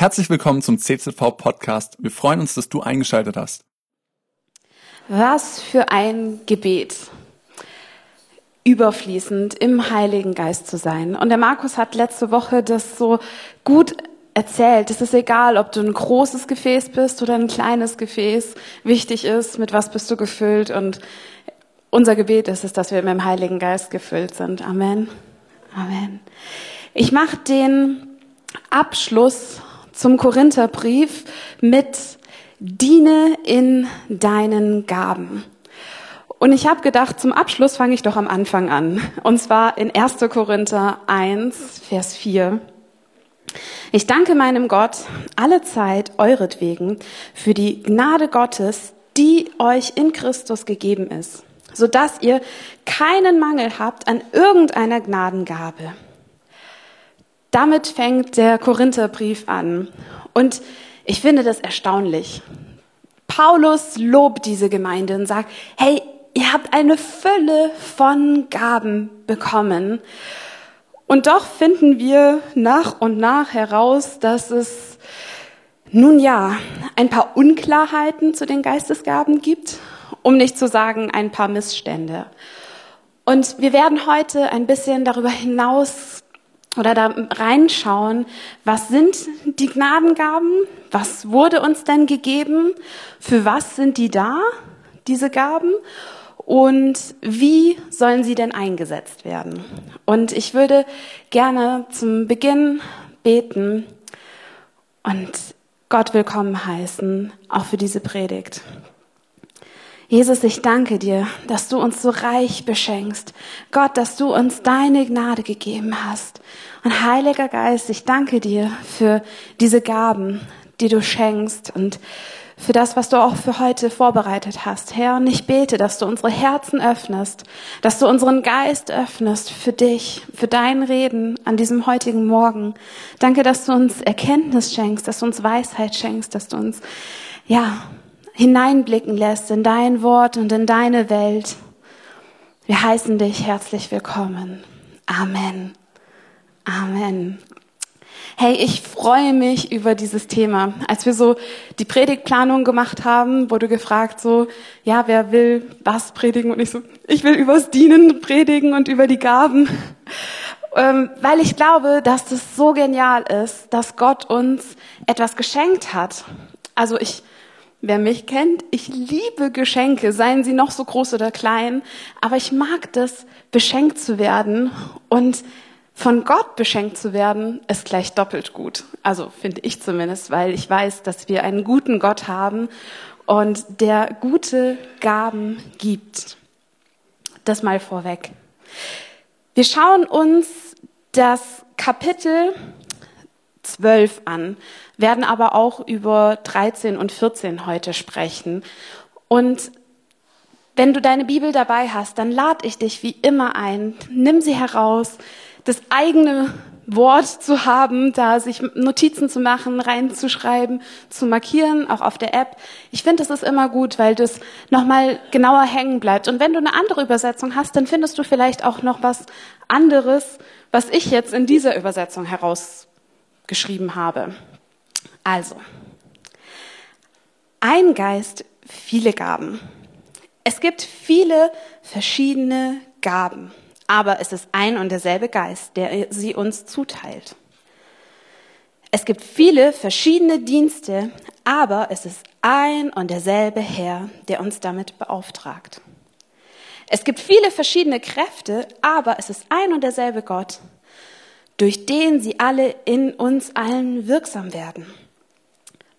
Herzlich willkommen zum CZV Podcast. Wir freuen uns, dass du eingeschaltet hast. Was für ein Gebet. Überfließend im Heiligen Geist zu sein. Und der Markus hat letzte Woche das so gut erzählt. Es ist egal, ob du ein großes Gefäß bist oder ein kleines Gefäß. Wichtig ist, mit was bist du gefüllt. Und unser Gebet ist es, dass wir mit dem Heiligen Geist gefüllt sind. Amen. Amen. Ich mache den Abschluss zum Korintherbrief mit Diene in deinen Gaben. Und ich habe gedacht, zum Abschluss fange ich doch am Anfang an. Und zwar in 1. Korinther 1, Vers 4. Ich danke meinem Gott alle Zeit euretwegen für die Gnade Gottes, die euch in Christus gegeben ist, sodass ihr keinen Mangel habt an irgendeiner Gnadengabe. Damit fängt der Korintherbrief an. Und ich finde das erstaunlich. Paulus lobt diese Gemeinde und sagt, hey, ihr habt eine Fülle von Gaben bekommen. Und doch finden wir nach und nach heraus, dass es nun ja ein paar Unklarheiten zu den Geistesgaben gibt, um nicht zu sagen ein paar Missstände. Und wir werden heute ein bisschen darüber hinaus oder da reinschauen, was sind die Gnadengaben, was wurde uns denn gegeben, für was sind die da, diese Gaben und wie sollen sie denn eingesetzt werden. Und ich würde gerne zum Beginn beten und Gott willkommen heißen, auch für diese Predigt. Jesus, ich danke dir, dass du uns so reich beschenkst. Gott, dass du uns deine Gnade gegeben hast. Und Heiliger Geist, ich danke dir für diese Gaben, die du schenkst und für das, was du auch für heute vorbereitet hast. Herr, und ich bete, dass du unsere Herzen öffnest, dass du unseren Geist öffnest für dich, für dein Reden an diesem heutigen Morgen. Danke, dass du uns Erkenntnis schenkst, dass du uns Weisheit schenkst, dass du uns, ja, hineinblicken lässt in dein Wort und in deine Welt. Wir heißen dich herzlich willkommen. Amen. Amen. Hey, ich freue mich über dieses Thema. Als wir so die Predigtplanung gemacht haben, wurde gefragt so, ja, wer will was predigen? Und ich so, ich will übers Dienen predigen und über die Gaben. Ähm, weil ich glaube, dass das so genial ist, dass Gott uns etwas geschenkt hat. Also ich Wer mich kennt, ich liebe Geschenke, seien sie noch so groß oder klein, aber ich mag das, beschenkt zu werden und von Gott beschenkt zu werden, ist gleich doppelt gut. Also finde ich zumindest, weil ich weiß, dass wir einen guten Gott haben und der gute Gaben gibt. Das mal vorweg. Wir schauen uns das Kapitel 12 an, werden aber auch über 13 und 14 heute sprechen. Und wenn du deine Bibel dabei hast, dann lade ich dich wie immer ein, nimm sie heraus, das eigene Wort zu haben, da sich Notizen zu machen, reinzuschreiben, zu markieren, auch auf der App. Ich finde, das ist immer gut, weil das nochmal genauer hängen bleibt. Und wenn du eine andere Übersetzung hast, dann findest du vielleicht auch noch was anderes, was ich jetzt in dieser Übersetzung heraus geschrieben habe. Also, ein Geist, viele Gaben. Es gibt viele verschiedene Gaben, aber es ist ein und derselbe Geist, der sie uns zuteilt. Es gibt viele verschiedene Dienste, aber es ist ein und derselbe Herr, der uns damit beauftragt. Es gibt viele verschiedene Kräfte, aber es ist ein und derselbe Gott, durch den sie alle in uns allen wirksam werden.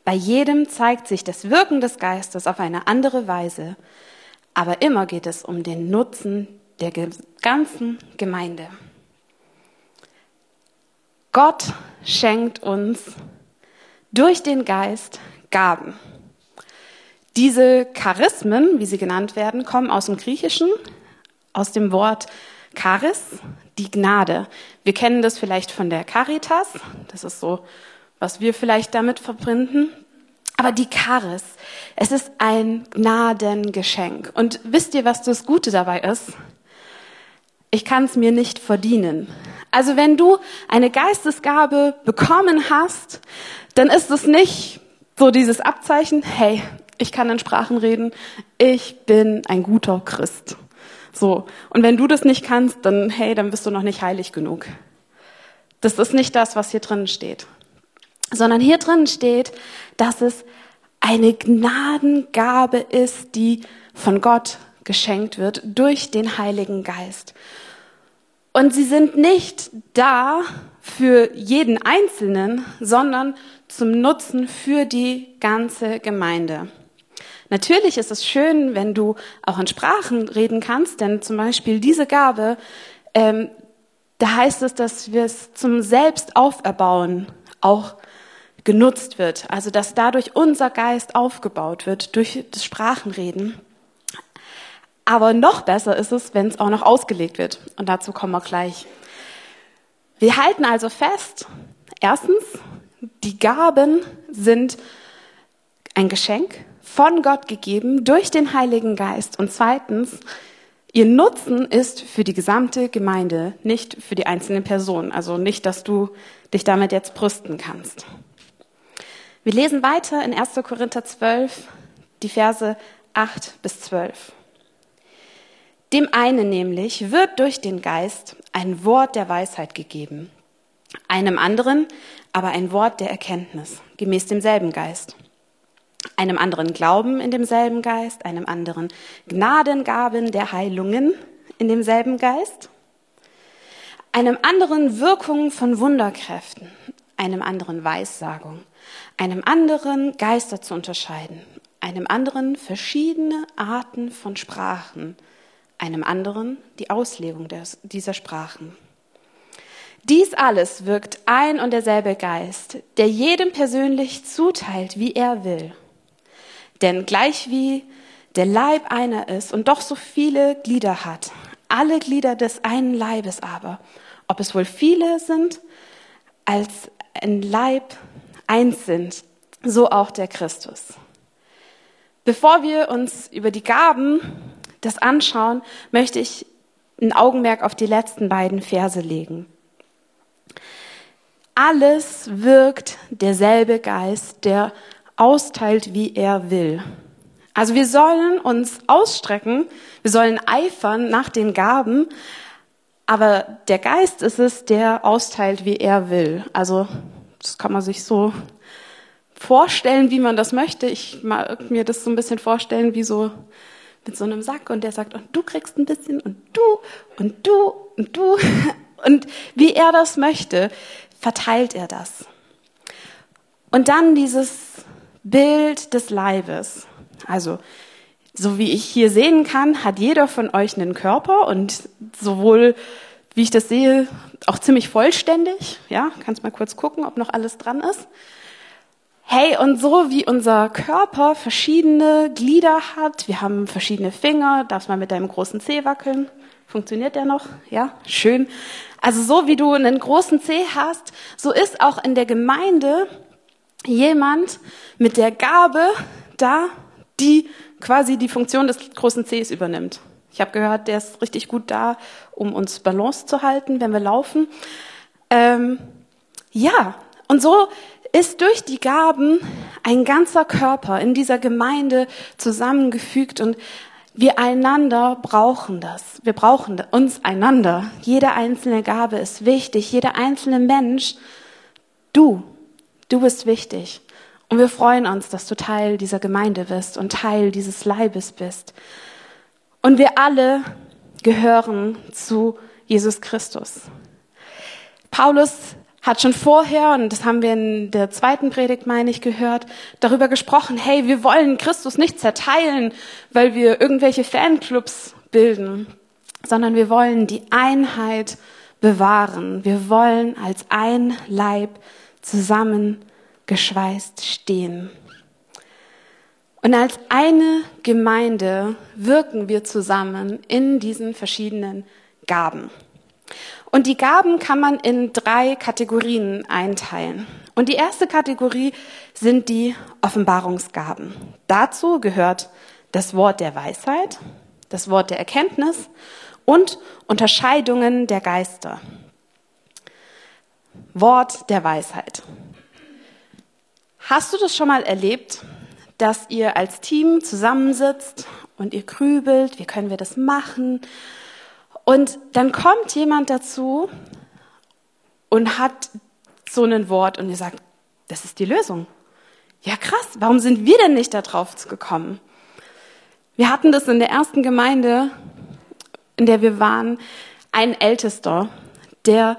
Bei jedem zeigt sich das Wirken des Geistes auf eine andere Weise, aber immer geht es um den Nutzen der ganzen Gemeinde. Gott schenkt uns durch den Geist Gaben. Diese Charismen, wie sie genannt werden, kommen aus dem Griechischen, aus dem Wort Charis, die Gnade. Wir kennen das vielleicht von der Caritas, das ist so, was wir vielleicht damit verbinden. Aber die Charis, es ist ein Gnadengeschenk. Und wisst ihr, was das Gute dabei ist? Ich kann es mir nicht verdienen, Also wenn du eine Geistesgabe bekommen hast, dann ist es nicht so dieses Abzeichen, hey, ich kann in Sprachen reden, ich bin ein guter Christ. So. Und wenn du das nicht kannst, dann, hey, dann bist du noch nicht heilig genug. Das ist nicht das, was hier drin steht. Sondern hier drin steht, dass es eine Gnadengabe ist, die von Gott geschenkt wird durch den Heiligen Geist. Und sie sind nicht da für jeden Einzelnen, sondern zum Nutzen für die ganze Gemeinde. Natürlich ist es schön, wenn du auch in Sprachen reden kannst, denn zum Beispiel diese Gabe, ähm, da heißt es, dass wir es zum Selbstauferbauen auch genutzt wird. Also dass dadurch unser Geist aufgebaut wird durch das Sprachenreden. Aber noch besser ist es, wenn es auch noch ausgelegt wird. Und dazu kommen wir gleich. Wir halten also fest, erstens, die Gaben sind ein Geschenk von Gott gegeben durch den Heiligen Geist. Und zweitens, ihr Nutzen ist für die gesamte Gemeinde, nicht für die einzelnen Personen. Also nicht, dass du dich damit jetzt brüsten kannst. Wir lesen weiter in 1. Korinther 12, die Verse 8 bis 12. Dem einen nämlich wird durch den Geist ein Wort der Weisheit gegeben, einem anderen aber ein Wort der Erkenntnis, gemäß demselben Geist, einem anderen Glauben in demselben Geist, einem anderen Gnadengaben der Heilungen in demselben Geist, einem anderen Wirkung von Wunderkräften, einem anderen Weissagung, einem anderen Geister zu unterscheiden, einem anderen verschiedene Arten von Sprachen, einem anderen die Auslegung des, dieser Sprachen. Dies alles wirkt ein und derselbe Geist, der jedem persönlich zuteilt, wie er will. Denn gleich wie der Leib einer ist und doch so viele Glieder hat, alle Glieder des einen Leibes aber, ob es wohl viele sind, als ein Leib eins sind, so auch der Christus. Bevor wir uns über die Gaben das anschauen, möchte ich ein Augenmerk auf die letzten beiden Verse legen. Alles wirkt derselbe Geist, der austeilt, wie er will. Also wir sollen uns ausstrecken, wir sollen eifern nach den Gaben, aber der Geist ist es, der austeilt, wie er will. Also das kann man sich so vorstellen, wie man das möchte. Ich mag mir das so ein bisschen vorstellen, wie so mit so einem Sack und der sagt, und du kriegst ein bisschen und du und du und du. Und wie er das möchte, verteilt er das. Und dann dieses Bild des Leibes. Also, so wie ich hier sehen kann, hat jeder von euch einen Körper und sowohl, wie ich das sehe, auch ziemlich vollständig. Ja, kannst mal kurz gucken, ob noch alles dran ist. Hey, und so wie unser Körper verschiedene Glieder hat, wir haben verschiedene Finger, darfst mal mit deinem großen Zeh wackeln. Funktioniert der noch? Ja, schön. Also so wie du einen großen Zeh hast, so ist auch in der Gemeinde jemand mit der Gabe da, die quasi die Funktion des großen Zehs übernimmt. Ich habe gehört, der ist richtig gut da, um uns Balance zu halten, wenn wir laufen. Ähm, ja, und so ist durch die Gaben ein ganzer Körper in dieser Gemeinde zusammengefügt und wir einander brauchen das. Wir brauchen uns einander. Jede einzelne Gabe ist wichtig. Jeder einzelne Mensch. Du, du bist wichtig. Und wir freuen uns, dass du Teil dieser Gemeinde bist und Teil dieses Leibes bist. Und wir alle gehören zu Jesus Christus. Paulus hat schon vorher, und das haben wir in der zweiten Predigt, meine ich, gehört, darüber gesprochen, hey, wir wollen Christus nicht zerteilen, weil wir irgendwelche Fanclubs bilden, sondern wir wollen die Einheit bewahren. Wir wollen als ein Leib zusammengeschweißt stehen. Und als eine Gemeinde wirken wir zusammen in diesen verschiedenen Gaben. Und die Gaben kann man in drei Kategorien einteilen. Und die erste Kategorie sind die Offenbarungsgaben. Dazu gehört das Wort der Weisheit, das Wort der Erkenntnis und Unterscheidungen der Geister. Wort der Weisheit. Hast du das schon mal erlebt, dass ihr als Team zusammensitzt und ihr grübelt, wie können wir das machen? Und dann kommt jemand dazu und hat so ein Wort und ihr sagt, das ist die Lösung. Ja, krass, warum sind wir denn nicht darauf gekommen? Wir hatten das in der ersten Gemeinde, in der wir waren, ein Ältester, der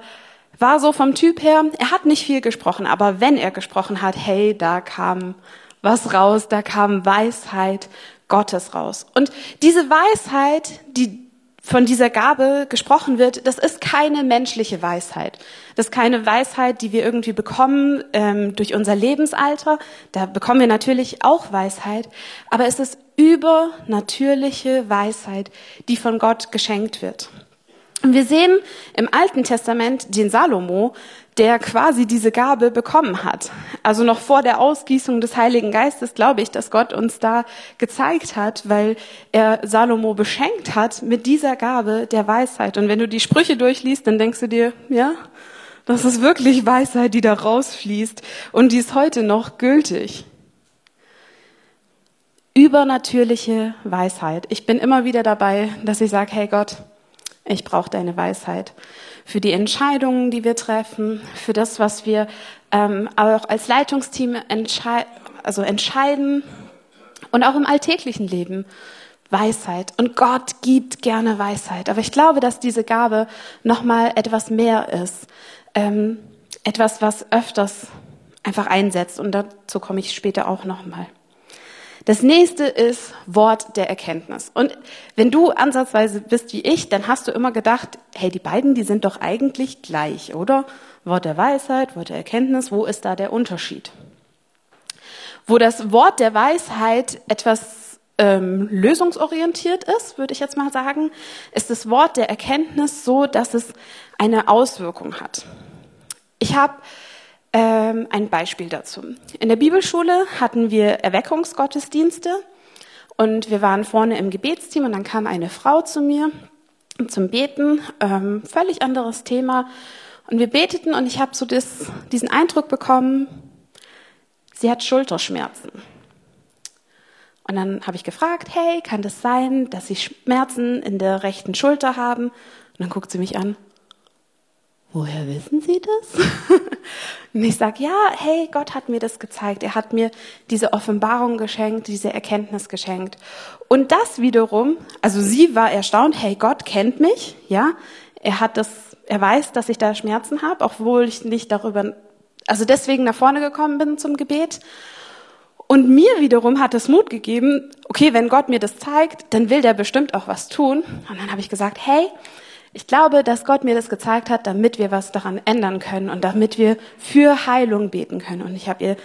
war so vom Typ her, er hat nicht viel gesprochen, aber wenn er gesprochen hat, hey, da kam was raus, da kam Weisheit Gottes raus. Und diese Weisheit, die von dieser Gabe gesprochen wird, das ist keine menschliche Weisheit. Das ist keine Weisheit, die wir irgendwie bekommen ähm, durch unser Lebensalter. Da bekommen wir natürlich auch Weisheit, aber es ist übernatürliche Weisheit, die von Gott geschenkt wird. Und wir sehen im Alten Testament den Salomo, der quasi diese Gabe bekommen hat. Also noch vor der Ausgießung des Heiligen Geistes glaube ich, dass Gott uns da gezeigt hat, weil er Salomo beschenkt hat mit dieser Gabe der Weisheit. Und wenn du die Sprüche durchliest, dann denkst du dir, ja, das ist wirklich Weisheit, die da rausfließt und die ist heute noch gültig. Übernatürliche Weisheit. Ich bin immer wieder dabei, dass ich sage, hey Gott, ich brauche deine Weisheit für die Entscheidungen, die wir treffen, für das, was wir ähm, auch als Leitungsteam entschei also entscheiden und auch im alltäglichen Leben. Weisheit. Und Gott gibt gerne Weisheit. Aber ich glaube, dass diese Gabe nochmal etwas mehr ist. Ähm, etwas, was öfters einfach einsetzt. Und dazu komme ich später auch nochmal. Das nächste ist Wort der Erkenntnis. Und wenn du ansatzweise bist wie ich, dann hast du immer gedacht, hey, die beiden, die sind doch eigentlich gleich, oder? Wort der Weisheit, Wort der Erkenntnis, wo ist da der Unterschied? Wo das Wort der Weisheit etwas ähm, lösungsorientiert ist, würde ich jetzt mal sagen, ist das Wort der Erkenntnis so, dass es eine Auswirkung hat. Ich habe ähm, ein Beispiel dazu. In der Bibelschule hatten wir Erweckungsgottesdienste und wir waren vorne im Gebetsteam und dann kam eine Frau zu mir zum Beten, ähm, völlig anderes Thema. Und wir beteten und ich habe so das, diesen Eindruck bekommen, sie hat Schulterschmerzen. Und dann habe ich gefragt, hey, kann das sein, dass Sie Schmerzen in der rechten Schulter haben? Und dann guckt sie mich an, woher wissen Sie das? und ich sage, ja, hey, Gott hat mir das gezeigt. Er hat mir diese Offenbarung geschenkt, diese Erkenntnis geschenkt. Und das wiederum, also sie war erstaunt, hey, Gott kennt mich, ja. Er hat das, er weiß, dass ich da Schmerzen habe, obwohl ich nicht darüber, also deswegen nach vorne gekommen bin zum Gebet. Und mir wiederum hat es Mut gegeben, okay, wenn Gott mir das zeigt, dann will der bestimmt auch was tun. Und dann habe ich gesagt, hey, ich glaube, dass Gott mir das gezeigt hat, damit wir was daran ändern können und damit wir für Heilung beten können. Und ich habe ihr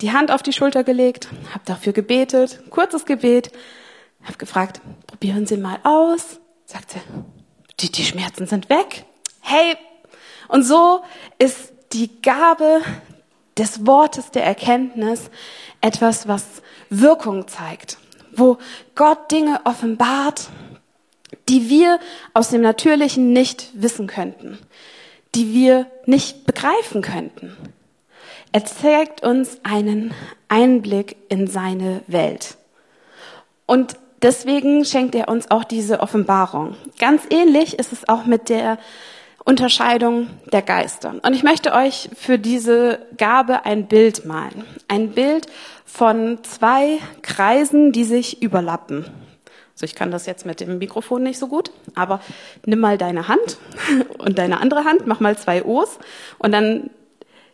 die Hand auf die Schulter gelegt, habe dafür gebetet, kurzes Gebet, habe gefragt, probieren Sie mal aus. Sagt sie, die, die Schmerzen sind weg. Hey, und so ist die Gabe des Wortes der Erkenntnis etwas, was Wirkung zeigt, wo Gott Dinge offenbart die wir aus dem Natürlichen nicht wissen könnten, die wir nicht begreifen könnten. Er zeigt uns einen Einblick in seine Welt. Und deswegen schenkt er uns auch diese Offenbarung. Ganz ähnlich ist es auch mit der Unterscheidung der Geister. Und ich möchte euch für diese Gabe ein Bild malen. Ein Bild von zwei Kreisen, die sich überlappen. Also ich kann das jetzt mit dem Mikrofon nicht so gut, aber nimm mal deine Hand und deine andere Hand, mach mal zwei O's und dann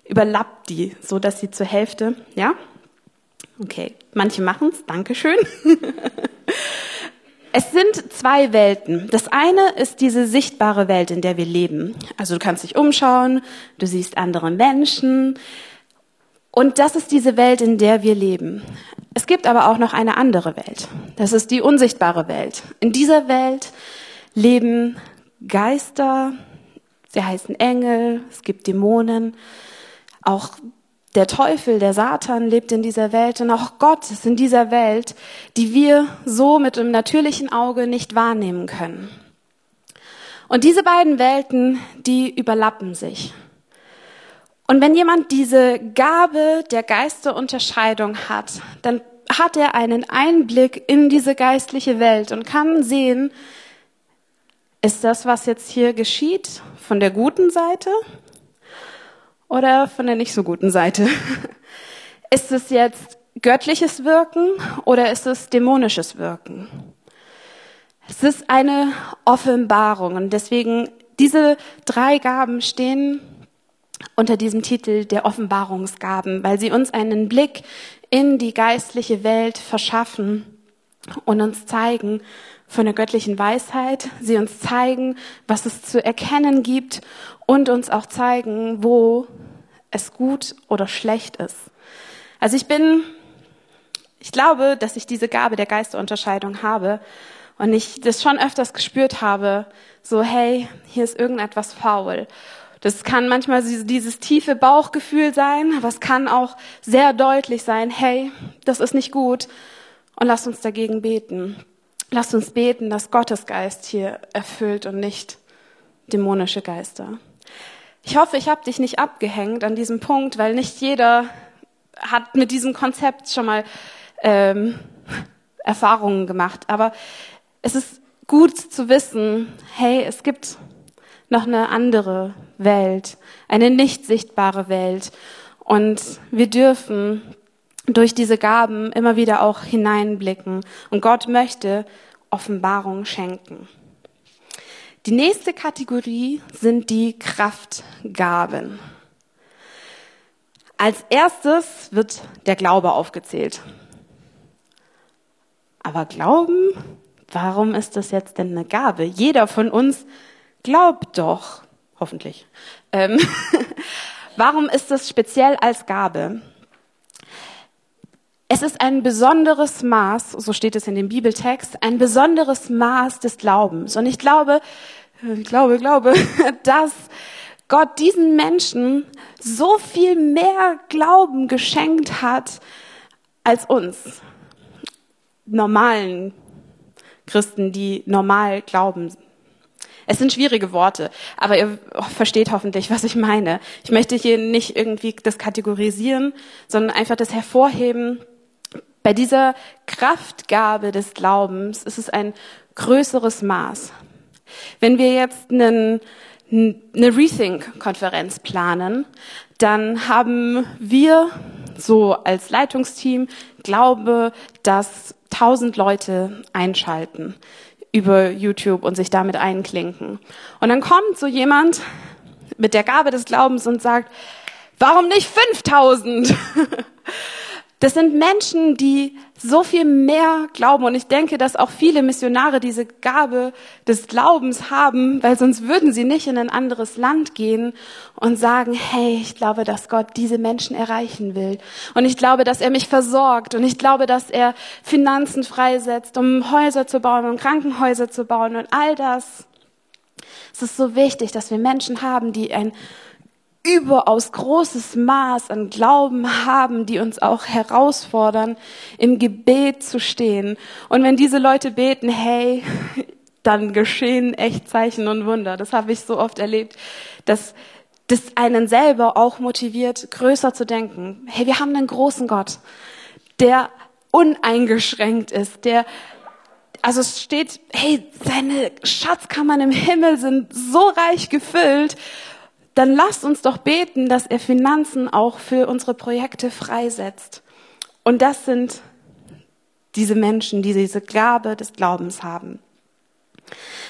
überlappt die, so dass sie zur Hälfte, ja? Okay, manche machen's, Dankeschön. Es sind zwei Welten. Das eine ist diese sichtbare Welt, in der wir leben. Also du kannst dich umschauen, du siehst andere Menschen. Und das ist diese Welt, in der wir leben. Es gibt aber auch noch eine andere Welt. Das ist die unsichtbare Welt. In dieser Welt leben Geister, sie heißen Engel, es gibt Dämonen, auch der Teufel, der Satan lebt in dieser Welt und auch Gott ist in dieser Welt, die wir so mit dem natürlichen Auge nicht wahrnehmen können. Und diese beiden Welten, die überlappen sich. Und wenn jemand diese Gabe der Geisterunterscheidung hat, dann hat er einen Einblick in diese geistliche Welt und kann sehen, ist das, was jetzt hier geschieht, von der guten Seite oder von der nicht so guten Seite? Ist es jetzt göttliches Wirken oder ist es dämonisches Wirken? Es ist eine Offenbarung und deswegen diese drei Gaben stehen unter diesem Titel der Offenbarungsgaben, weil sie uns einen Blick in die geistliche Welt verschaffen und uns zeigen von der göttlichen Weisheit, sie uns zeigen, was es zu erkennen gibt und uns auch zeigen, wo es gut oder schlecht ist. Also ich bin, ich glaube, dass ich diese Gabe der Geisterunterscheidung habe und ich das schon öfters gespürt habe, so hey, hier ist irgendetwas faul. Das kann manchmal dieses tiefe Bauchgefühl sein, aber es kann auch sehr deutlich sein, hey, das ist nicht gut und lasst uns dagegen beten. Lasst uns beten, dass Gottes Geist hier erfüllt und nicht dämonische Geister. Ich hoffe, ich habe dich nicht abgehängt an diesem Punkt, weil nicht jeder hat mit diesem Konzept schon mal ähm, Erfahrungen gemacht. Aber es ist gut zu wissen, hey, es gibt noch eine andere Welt, eine nicht sichtbare Welt. Und wir dürfen durch diese Gaben immer wieder auch hineinblicken. Und Gott möchte Offenbarung schenken. Die nächste Kategorie sind die Kraftgaben. Als erstes wird der Glaube aufgezählt. Aber Glauben, warum ist das jetzt denn eine Gabe? Jeder von uns glaubt doch, hoffentlich. Ähm, warum ist das speziell als Gabe? Es ist ein besonderes Maß, so steht es in dem Bibeltext, ein besonderes Maß des Glaubens. Und ich glaube, ich glaube, glaube, dass Gott diesen Menschen so viel mehr Glauben geschenkt hat als uns normalen Christen, die normal glauben. Es sind schwierige Worte, aber ihr versteht hoffentlich, was ich meine. Ich möchte hier nicht irgendwie das kategorisieren, sondern einfach das hervorheben, bei dieser Kraftgabe des Glaubens ist es ein größeres Maß. Wenn wir jetzt einen, eine Rethink-Konferenz planen, dann haben wir so als Leitungsteam Glaube, dass tausend Leute einschalten über YouTube und sich damit einklinken. Und dann kommt so jemand mit der Gabe des Glaubens und sagt, warum nicht 5000? Das sind Menschen, die so viel mehr glauben. Und ich denke, dass auch viele Missionare diese Gabe des Glaubens haben, weil sonst würden sie nicht in ein anderes Land gehen und sagen, hey, ich glaube, dass Gott diese Menschen erreichen will. Und ich glaube, dass er mich versorgt. Und ich glaube, dass er Finanzen freisetzt, um Häuser zu bauen, um Krankenhäuser zu bauen und all das. Es ist so wichtig, dass wir Menschen haben, die ein überaus großes Maß an Glauben haben, die uns auch herausfordern, im Gebet zu stehen. Und wenn diese Leute beten, hey, dann geschehen echt Zeichen und Wunder. Das habe ich so oft erlebt, dass das einen selber auch motiviert, größer zu denken. Hey, wir haben einen großen Gott, der uneingeschränkt ist, der also es steht, hey, seine Schatzkammern im Himmel sind so reich gefüllt dann lasst uns doch beten, dass er Finanzen auch für unsere Projekte freisetzt. Und das sind diese Menschen, die diese Gabe des Glaubens haben.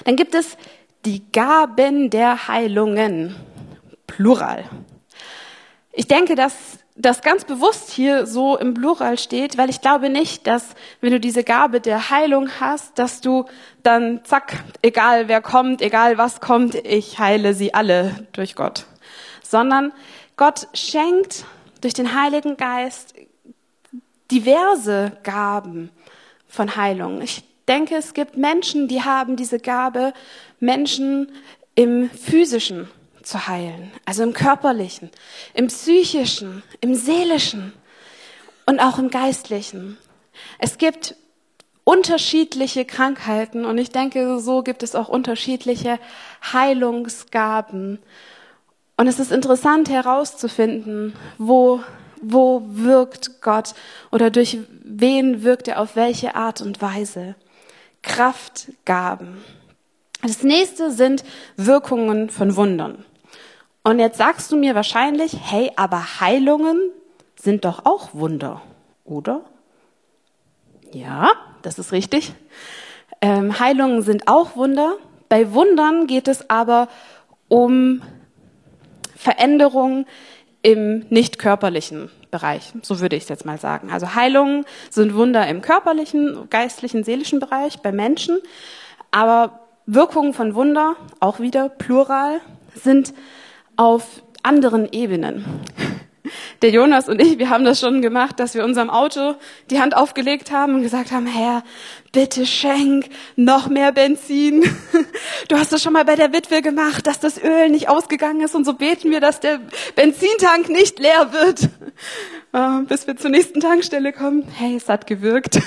Dann gibt es die Gaben der Heilungen. Plural. Ich denke, dass das ganz bewusst hier so im Plural steht, weil ich glaube nicht, dass wenn du diese Gabe der Heilung hast, dass du dann zack, egal wer kommt, egal was kommt, ich heile sie alle durch Gott. Sondern Gott schenkt durch den Heiligen Geist diverse Gaben von Heilung. Ich denke, es gibt Menschen, die haben diese Gabe, Menschen im physischen zu heilen, also im körperlichen, im psychischen, im seelischen und auch im geistlichen. Es gibt unterschiedliche Krankheiten und ich denke, so gibt es auch unterschiedliche Heilungsgaben. Und es ist interessant herauszufinden, wo, wo wirkt Gott oder durch wen wirkt er auf welche Art und Weise. Kraftgaben. Das nächste sind Wirkungen von Wundern. Und jetzt sagst du mir wahrscheinlich, hey, aber Heilungen sind doch auch Wunder, oder? Ja, das ist richtig. Ähm, Heilungen sind auch Wunder. Bei Wundern geht es aber um Veränderungen im nicht körperlichen Bereich, so würde ich es jetzt mal sagen. Also Heilungen sind Wunder im körperlichen, geistlichen, seelischen Bereich bei Menschen, aber Wirkungen von Wunder, auch wieder plural, sind auf anderen Ebenen. Der Jonas und ich, wir haben das schon gemacht, dass wir unserem Auto die Hand aufgelegt haben und gesagt haben, Herr, bitte schenk noch mehr Benzin. Du hast das schon mal bei der Witwe gemacht, dass das Öl nicht ausgegangen ist und so beten wir, dass der Benzintank nicht leer wird. Uh, bis wir zur nächsten Tankstelle kommen. Hey, es hat gewirkt.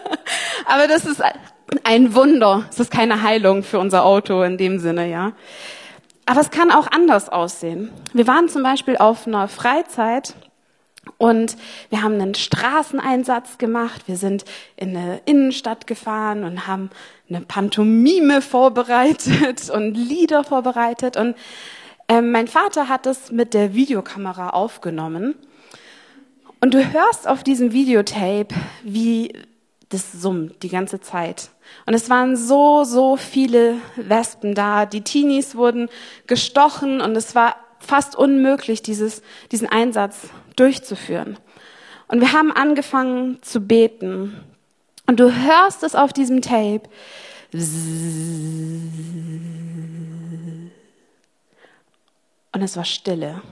Aber das ist ein Wunder. Es ist keine Heilung für unser Auto in dem Sinne, ja. Aber es kann auch anders aussehen. Wir waren zum Beispiel auf einer Freizeit und wir haben einen Straßeneinsatz gemacht. Wir sind in eine Innenstadt gefahren und haben eine Pantomime vorbereitet und Lieder vorbereitet. Und äh, mein Vater hat es mit der Videokamera aufgenommen. Und du hörst auf diesem Videotape, wie das summt die ganze Zeit. Und es waren so, so viele Wespen da. Die Teenies wurden gestochen und es war fast unmöglich, dieses, diesen Einsatz durchzuführen. Und wir haben angefangen zu beten. Und du hörst es auf diesem Tape. Und es war Stille.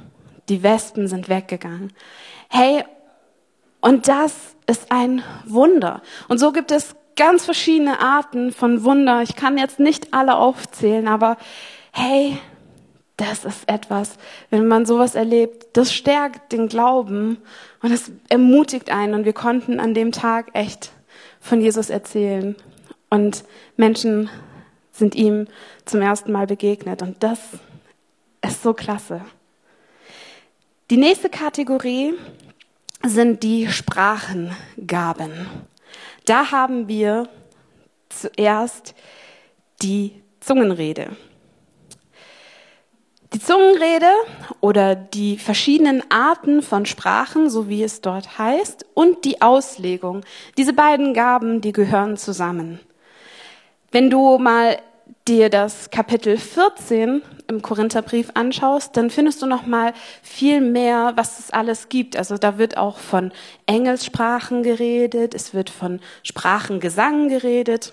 Die Wespen sind weggegangen. Hey, und das ist ein Wunder. Und so gibt es ganz verschiedene Arten von Wunder. Ich kann jetzt nicht alle aufzählen, aber hey, das ist etwas, wenn man sowas erlebt, das stärkt den Glauben und es ermutigt einen. Und wir konnten an dem Tag echt von Jesus erzählen. Und Menschen sind ihm zum ersten Mal begegnet. Und das ist so klasse. Die nächste Kategorie sind die Sprachengaben. Da haben wir zuerst die Zungenrede. Die Zungenrede oder die verschiedenen Arten von Sprachen, so wie es dort heißt, und die Auslegung. Diese beiden Gaben, die gehören zusammen. Wenn du mal dir das Kapitel 14 im Korintherbrief anschaust, dann findest du noch mal viel mehr, was es alles gibt. Also da wird auch von Engelssprachen geredet, es wird von Sprachengesang geredet.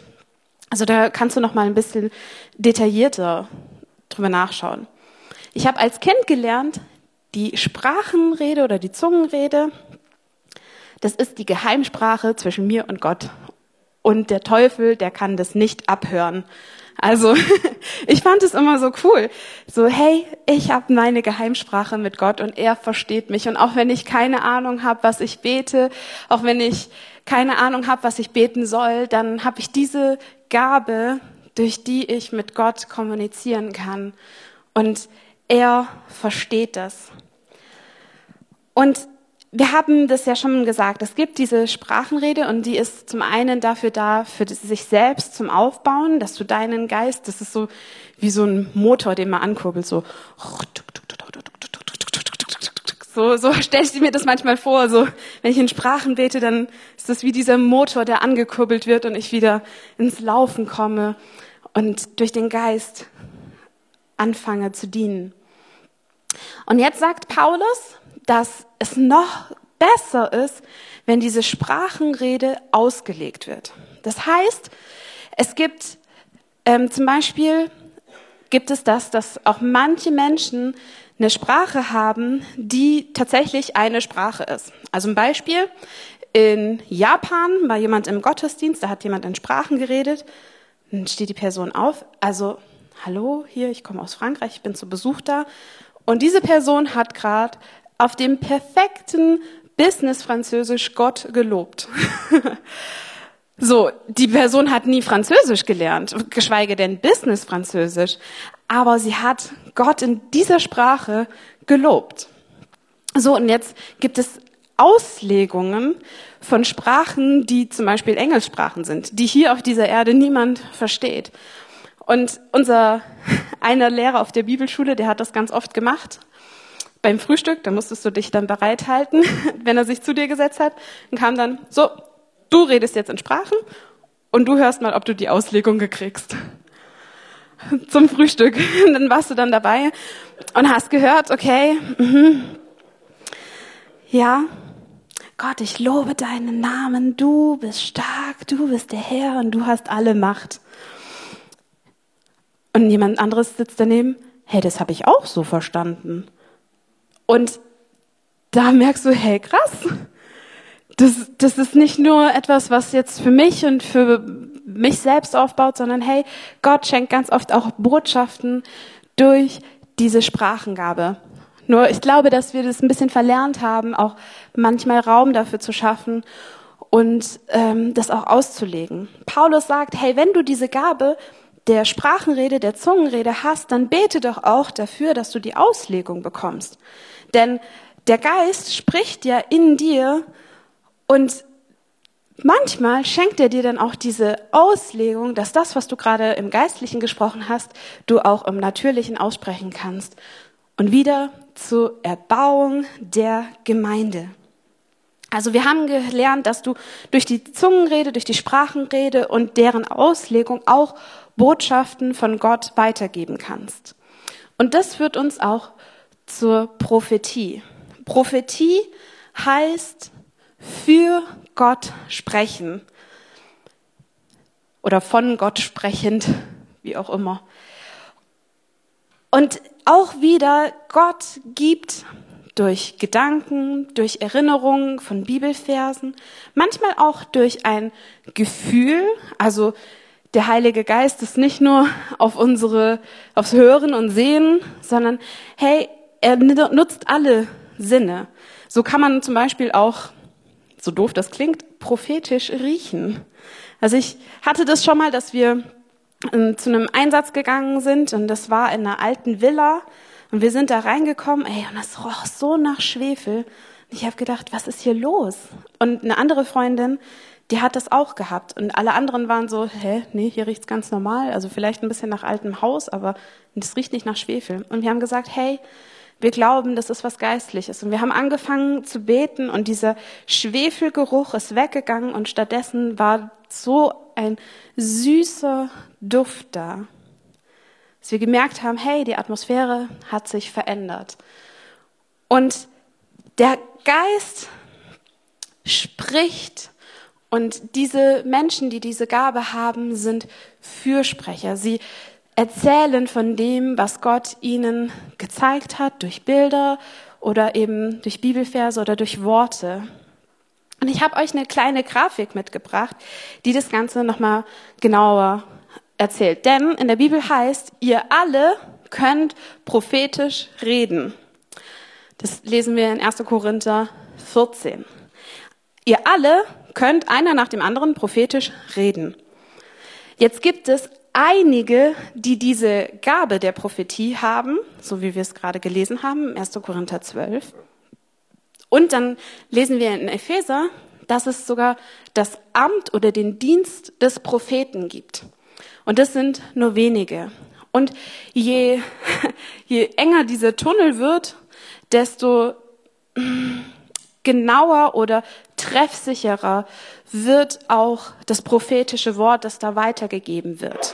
Also da kannst du noch mal ein bisschen detaillierter drüber nachschauen. Ich habe als Kind gelernt, die Sprachenrede oder die Zungenrede, das ist die Geheimsprache zwischen mir und Gott. Und der Teufel, der kann das nicht abhören. Also ich fand es immer so cool. So, hey, ich habe meine Geheimsprache mit Gott und er versteht mich. Und auch wenn ich keine Ahnung habe, was ich bete, auch wenn ich keine Ahnung habe, was ich beten soll, dann habe ich diese Gabe, durch die ich mit Gott kommunizieren kann. Und er versteht das. Und wir haben das ja schon gesagt, es gibt diese Sprachenrede und die ist zum einen dafür da, für sich selbst zum Aufbauen, dass du deinen Geist, das ist so wie so ein Motor, den man ankurbelt, so. So, so stelle ich mir das manchmal vor, so, wenn ich in Sprachen bete, dann ist das wie dieser Motor, der angekurbelt wird und ich wieder ins Laufen komme und durch den Geist anfange zu dienen. Und jetzt sagt Paulus, dass es noch besser ist, wenn diese Sprachenrede ausgelegt wird. Das heißt, es gibt ähm, zum Beispiel gibt es das, dass auch manche Menschen eine Sprache haben, die tatsächlich eine Sprache ist. Also ein Beispiel, in Japan war jemand im Gottesdienst, da hat jemand in Sprachen geredet, dann steht die Person auf, also hallo, hier, ich komme aus Frankreich, ich bin zu Besuch da. Und diese Person hat gerade auf dem perfekten Business-Französisch Gott gelobt. So, die Person hat nie Französisch gelernt, geschweige denn Business Französisch, aber sie hat Gott in dieser Sprache gelobt. So, und jetzt gibt es Auslegungen von Sprachen, die zum Beispiel Engelssprachen sind, die hier auf dieser Erde niemand versteht. Und unser einer Lehrer auf der Bibelschule, der hat das ganz oft gemacht. Beim Frühstück, da musstest du dich dann bereithalten, wenn er sich zu dir gesetzt hat, und kam dann, so, du redest jetzt in Sprachen und du hörst mal, ob du die Auslegung gekriegst. Zum Frühstück. Dann warst du dann dabei und hast gehört, okay, mhm, ja, Gott, ich lobe deinen Namen, du bist stark, du bist der Herr und du hast alle Macht. Und jemand anderes sitzt daneben, hey, das habe ich auch so verstanden. Und da merkst du, hey, krass, das, das ist nicht nur etwas, was jetzt für mich und für mich selbst aufbaut, sondern hey, Gott schenkt ganz oft auch Botschaften durch diese Sprachengabe. Nur ich glaube, dass wir das ein bisschen verlernt haben, auch manchmal Raum dafür zu schaffen und ähm, das auch auszulegen. Paulus sagt, hey, wenn du diese Gabe der Sprachenrede, der Zungenrede hast, dann bete doch auch dafür, dass du die Auslegung bekommst. Denn der Geist spricht ja in dir und manchmal schenkt er dir dann auch diese Auslegung, dass das, was du gerade im Geistlichen gesprochen hast, du auch im Natürlichen aussprechen kannst. Und wieder zur Erbauung der Gemeinde. Also wir haben gelernt, dass du durch die Zungenrede, durch die Sprachenrede und deren Auslegung auch Botschaften von Gott weitergeben kannst. Und das führt uns auch zur Prophetie. Prophetie heißt für Gott sprechen oder von Gott sprechend, wie auch immer. Und auch wieder, Gott gibt durch Gedanken, durch Erinnerungen von Bibelversen, manchmal auch durch ein Gefühl, also der Heilige Geist ist nicht nur auf unsere, aufs Hören und Sehen, sondern hey, er nutzt alle Sinne. So kann man zum Beispiel auch so doof das klingt, prophetisch riechen. Also ich hatte das schon mal, dass wir ähm, zu einem Einsatz gegangen sind und das war in einer alten Villa und wir sind da reingekommen, ey, und das roch so nach Schwefel. Und ich habe gedacht, was ist hier los? Und eine andere Freundin, die hat das auch gehabt und alle anderen waren so, hä, nee, hier riecht's ganz normal, also vielleicht ein bisschen nach altem Haus, aber es riecht nicht nach Schwefel. Und wir haben gesagt, hey, wir glauben, das ist was Geistliches. Und wir haben angefangen zu beten und dieser Schwefelgeruch ist weggegangen und stattdessen war so ein süßer Duft da. Dass wir gemerkt haben, hey, die Atmosphäre hat sich verändert. Und der Geist spricht und diese Menschen, die diese Gabe haben, sind Fürsprecher. Sie erzählen von dem, was Gott ihnen gezeigt hat, durch Bilder oder eben durch Bibelverse oder durch Worte. Und ich habe euch eine kleine Grafik mitgebracht, die das Ganze nochmal genauer erzählt. Denn in der Bibel heißt, ihr alle könnt prophetisch reden. Das lesen wir in 1. Korinther 14. Ihr alle könnt einer nach dem anderen prophetisch reden. Jetzt gibt es einige, die diese Gabe der Prophetie haben, so wie wir es gerade gelesen haben, 1. Korinther 12. Und dann lesen wir in Epheser, dass es sogar das Amt oder den Dienst des Propheten gibt. Und das sind nur wenige. Und je, je enger dieser Tunnel wird, desto genauer oder treffsicherer wird auch das prophetische Wort, das da weitergegeben wird.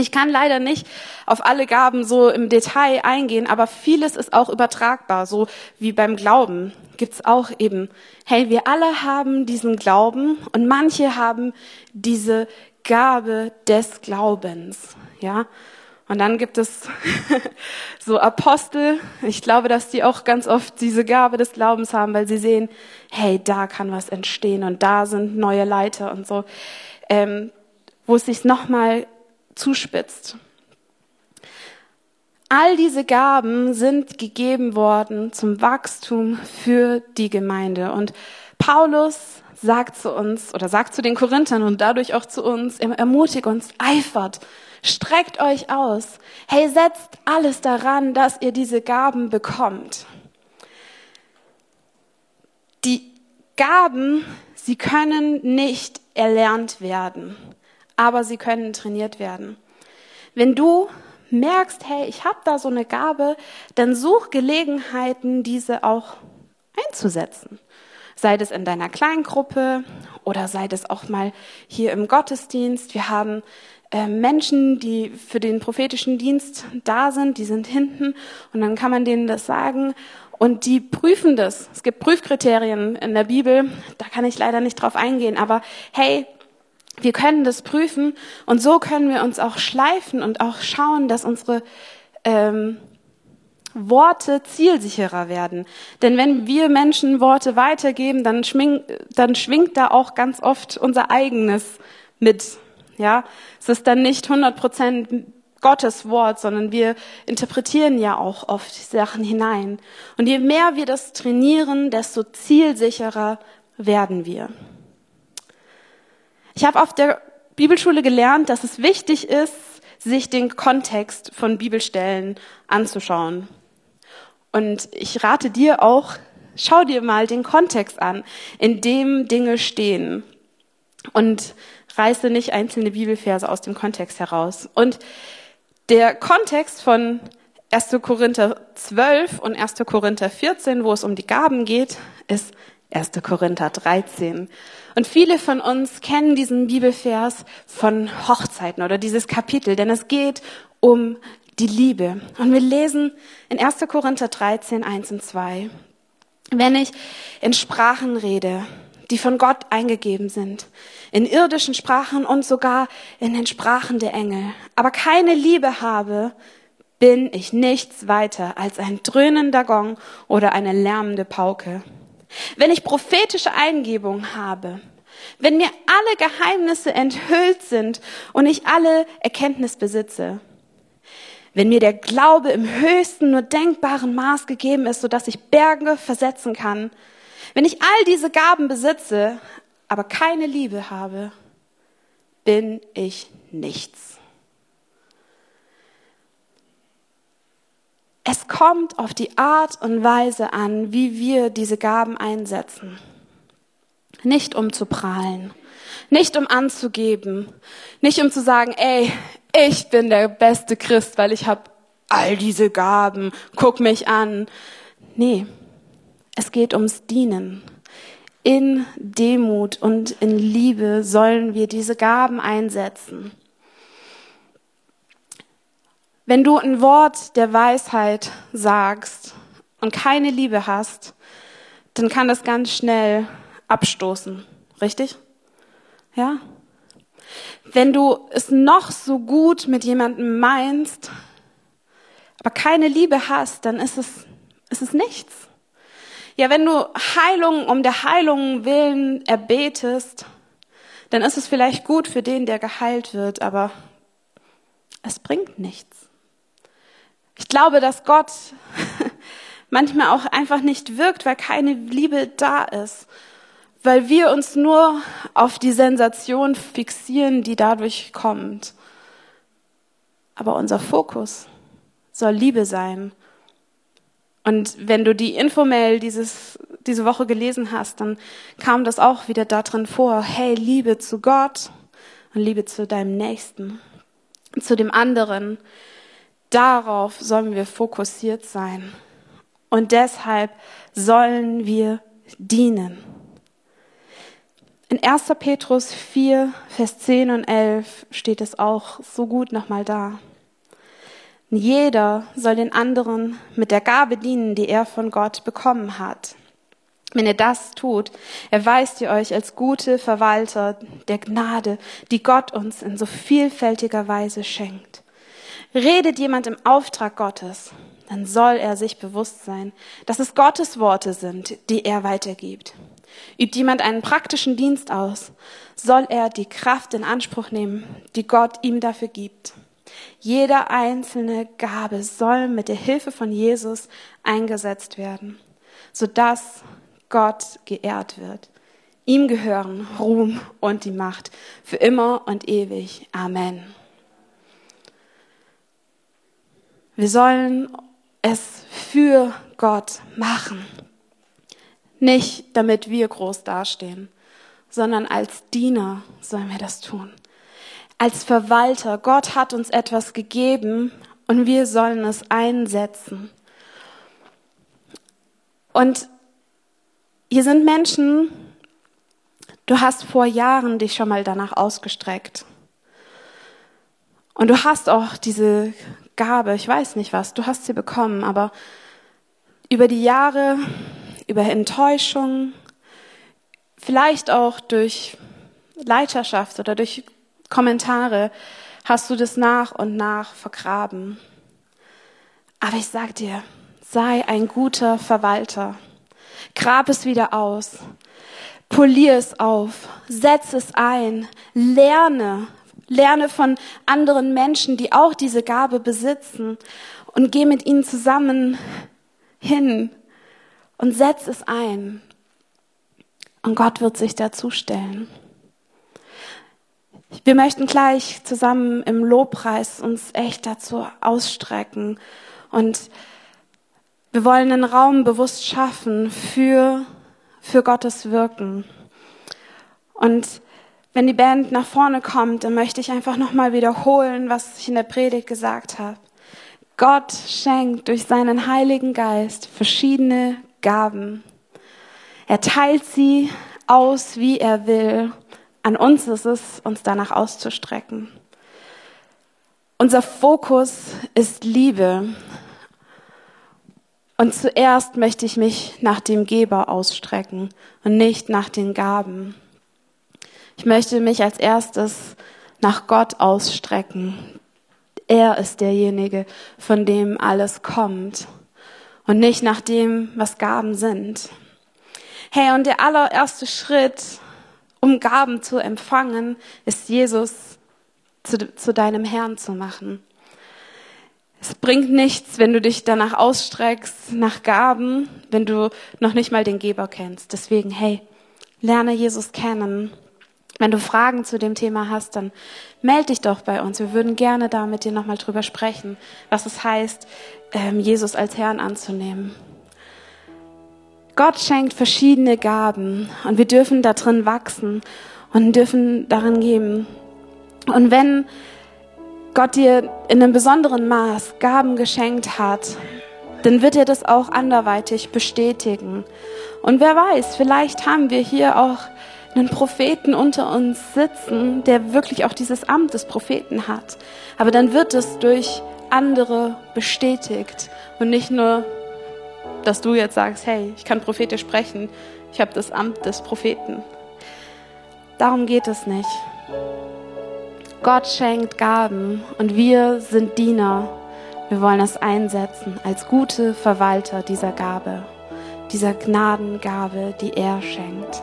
Ich kann leider nicht auf alle Gaben so im Detail eingehen, aber vieles ist auch übertragbar, so wie beim Glauben gibt's auch eben, hey, wir alle haben diesen Glauben und manche haben diese Gabe des Glaubens, ja. Und dann gibt es so Apostel. Ich glaube, dass die auch ganz oft diese Gabe des Glaubens haben, weil sie sehen, hey, da kann was entstehen und da sind neue Leiter und so, ähm, wo es sich nochmal zuspitzt. All diese Gaben sind gegeben worden zum Wachstum für die Gemeinde. Und Paulus sagt zu uns oder sagt zu den Korinthern und dadurch auch zu uns, ermutigt uns, eifert, streckt euch aus. Hey, setzt alles daran, dass ihr diese Gaben bekommt. Die Gaben, sie können nicht erlernt werden, aber sie können trainiert werden. Wenn du merkst, hey, ich habe da so eine Gabe, dann such Gelegenheiten, diese auch einzusetzen. Sei das in deiner Kleingruppe oder sei das auch mal hier im Gottesdienst. Wir haben äh, Menschen, die für den prophetischen Dienst da sind, die sind hinten und dann kann man denen das sagen und die prüfen das. Es gibt Prüfkriterien in der Bibel, da kann ich leider nicht drauf eingehen, aber hey, wir können das prüfen und so können wir uns auch schleifen und auch schauen, dass unsere ähm, Worte zielsicherer werden. Denn wenn wir Menschen Worte weitergeben, dann, schwing, dann schwingt da auch ganz oft unser eigenes mit. Ja, es ist dann nicht 100 Prozent Gottes Wort, sondern wir interpretieren ja auch oft Sachen hinein. Und je mehr wir das trainieren, desto zielsicherer werden wir. Ich habe auf der Bibelschule gelernt, dass es wichtig ist, sich den Kontext von Bibelstellen anzuschauen. Und ich rate dir auch, schau dir mal den Kontext an, in dem Dinge stehen. Und reiße nicht einzelne Bibelverse aus dem Kontext heraus. Und der Kontext von 1. Korinther 12 und 1. Korinther 14, wo es um die Gaben geht, ist 1. Korinther 13. Und viele von uns kennen diesen Bibelvers von Hochzeiten oder dieses Kapitel, denn es geht um die Liebe. Und wir lesen in 1. Korinther 13, 1 und 2. Wenn ich in Sprachen rede, die von Gott eingegeben sind, in irdischen Sprachen und sogar in den Sprachen der Engel, aber keine Liebe habe, bin ich nichts weiter als ein dröhnender Gong oder eine lärmende Pauke. Wenn ich prophetische Eingebung habe, wenn mir alle Geheimnisse enthüllt sind und ich alle Erkenntnis besitze, wenn mir der Glaube im höchsten nur denkbaren Maß gegeben ist, so dass ich Berge versetzen kann, wenn ich all diese Gaben besitze, aber keine Liebe habe, bin ich nichts. Es kommt auf die Art und Weise an, wie wir diese Gaben einsetzen. Nicht um zu prahlen, nicht um anzugeben, nicht um zu sagen, ey, ich bin der beste Christ, weil ich habe all diese Gaben, guck mich an. Nee, es geht ums Dienen. In Demut und in Liebe sollen wir diese Gaben einsetzen. Wenn du ein Wort der Weisheit sagst und keine Liebe hast, dann kann das ganz schnell abstoßen. Richtig? Ja? Wenn du es noch so gut mit jemandem meinst, aber keine Liebe hast, dann ist es, ist es nichts. Ja, wenn du Heilung um der Heilung willen erbetest, dann ist es vielleicht gut für den, der geheilt wird, aber es bringt nichts. Ich glaube, dass Gott manchmal auch einfach nicht wirkt, weil keine Liebe da ist, weil wir uns nur auf die Sensation fixieren, die dadurch kommt. Aber unser Fokus soll Liebe sein. Und wenn du die Infomail dieses, diese Woche gelesen hast, dann kam das auch wieder da drin vor. Hey, Liebe zu Gott und Liebe zu deinem Nächsten, zu dem anderen. Darauf sollen wir fokussiert sein. Und deshalb sollen wir dienen. In 1. Petrus 4, Vers 10 und 11 steht es auch so gut nochmal da. Jeder soll den anderen mit der Gabe dienen, die er von Gott bekommen hat. Wenn ihr das tut, erweist ihr euch als gute Verwalter der Gnade, die Gott uns in so vielfältiger Weise schenkt. Redet jemand im Auftrag Gottes, dann soll er sich bewusst sein, dass es Gottes Worte sind, die er weitergibt. Übt jemand einen praktischen Dienst aus, soll er die Kraft in Anspruch nehmen, die Gott ihm dafür gibt. Jede einzelne Gabe soll mit der Hilfe von Jesus eingesetzt werden, sodass Gott geehrt wird. Ihm gehören Ruhm und die Macht für immer und ewig. Amen. Wir sollen es für Gott machen. Nicht damit wir groß dastehen, sondern als Diener sollen wir das tun. Als Verwalter. Gott hat uns etwas gegeben und wir sollen es einsetzen. Und hier sind Menschen, du hast vor Jahren dich schon mal danach ausgestreckt. Und du hast auch diese Gabe, ich weiß nicht was, du hast sie bekommen, aber über die Jahre, über Enttäuschung, vielleicht auch durch Leiterschaft oder durch Kommentare, hast du das nach und nach vergraben. Aber ich sag dir, sei ein guter Verwalter. Grab es wieder aus. Polier es auf. Setz es ein. Lerne. Lerne von anderen Menschen, die auch diese Gabe besitzen. Und geh mit ihnen zusammen hin und setz es ein. Und Gott wird sich dazu stellen. Wir möchten gleich zusammen im Lobpreis uns echt dazu ausstrecken und wir wollen einen Raum bewusst schaffen für, für Gottes Wirken. Und wenn die Band nach vorne kommt, dann möchte ich einfach nochmal wiederholen, was ich in der Predigt gesagt habe. Gott schenkt durch seinen Heiligen Geist verschiedene Gaben. Er teilt sie aus, wie er will an uns ist es, uns danach auszustrecken. Unser Fokus ist Liebe. Und zuerst möchte ich mich nach dem Geber ausstrecken und nicht nach den Gaben. Ich möchte mich als erstes nach Gott ausstrecken. Er ist derjenige, von dem alles kommt und nicht nach dem, was Gaben sind. Hey, und der allererste Schritt um Gaben zu empfangen, ist Jesus zu, zu deinem Herrn zu machen. Es bringt nichts, wenn du dich danach ausstreckst, nach Gaben, wenn du noch nicht mal den Geber kennst. Deswegen, hey, lerne Jesus kennen. Wenn du Fragen zu dem Thema hast, dann melde dich doch bei uns. Wir würden gerne da mit dir nochmal drüber sprechen, was es heißt, ähm, Jesus als Herrn anzunehmen. Gott schenkt verschiedene Gaben und wir dürfen da drin wachsen und dürfen darin geben. Und wenn Gott dir in einem besonderen Maß Gaben geschenkt hat, dann wird er das auch anderweitig bestätigen. Und wer weiß, vielleicht haben wir hier auch einen Propheten unter uns sitzen, der wirklich auch dieses Amt des Propheten hat. Aber dann wird es durch andere bestätigt und nicht nur dass du jetzt sagst, hey, ich kann prophetisch sprechen, ich habe das Amt des Propheten. Darum geht es nicht. Gott schenkt Gaben und wir sind Diener. Wir wollen es einsetzen als gute Verwalter dieser Gabe, dieser Gnadengabe, die er schenkt.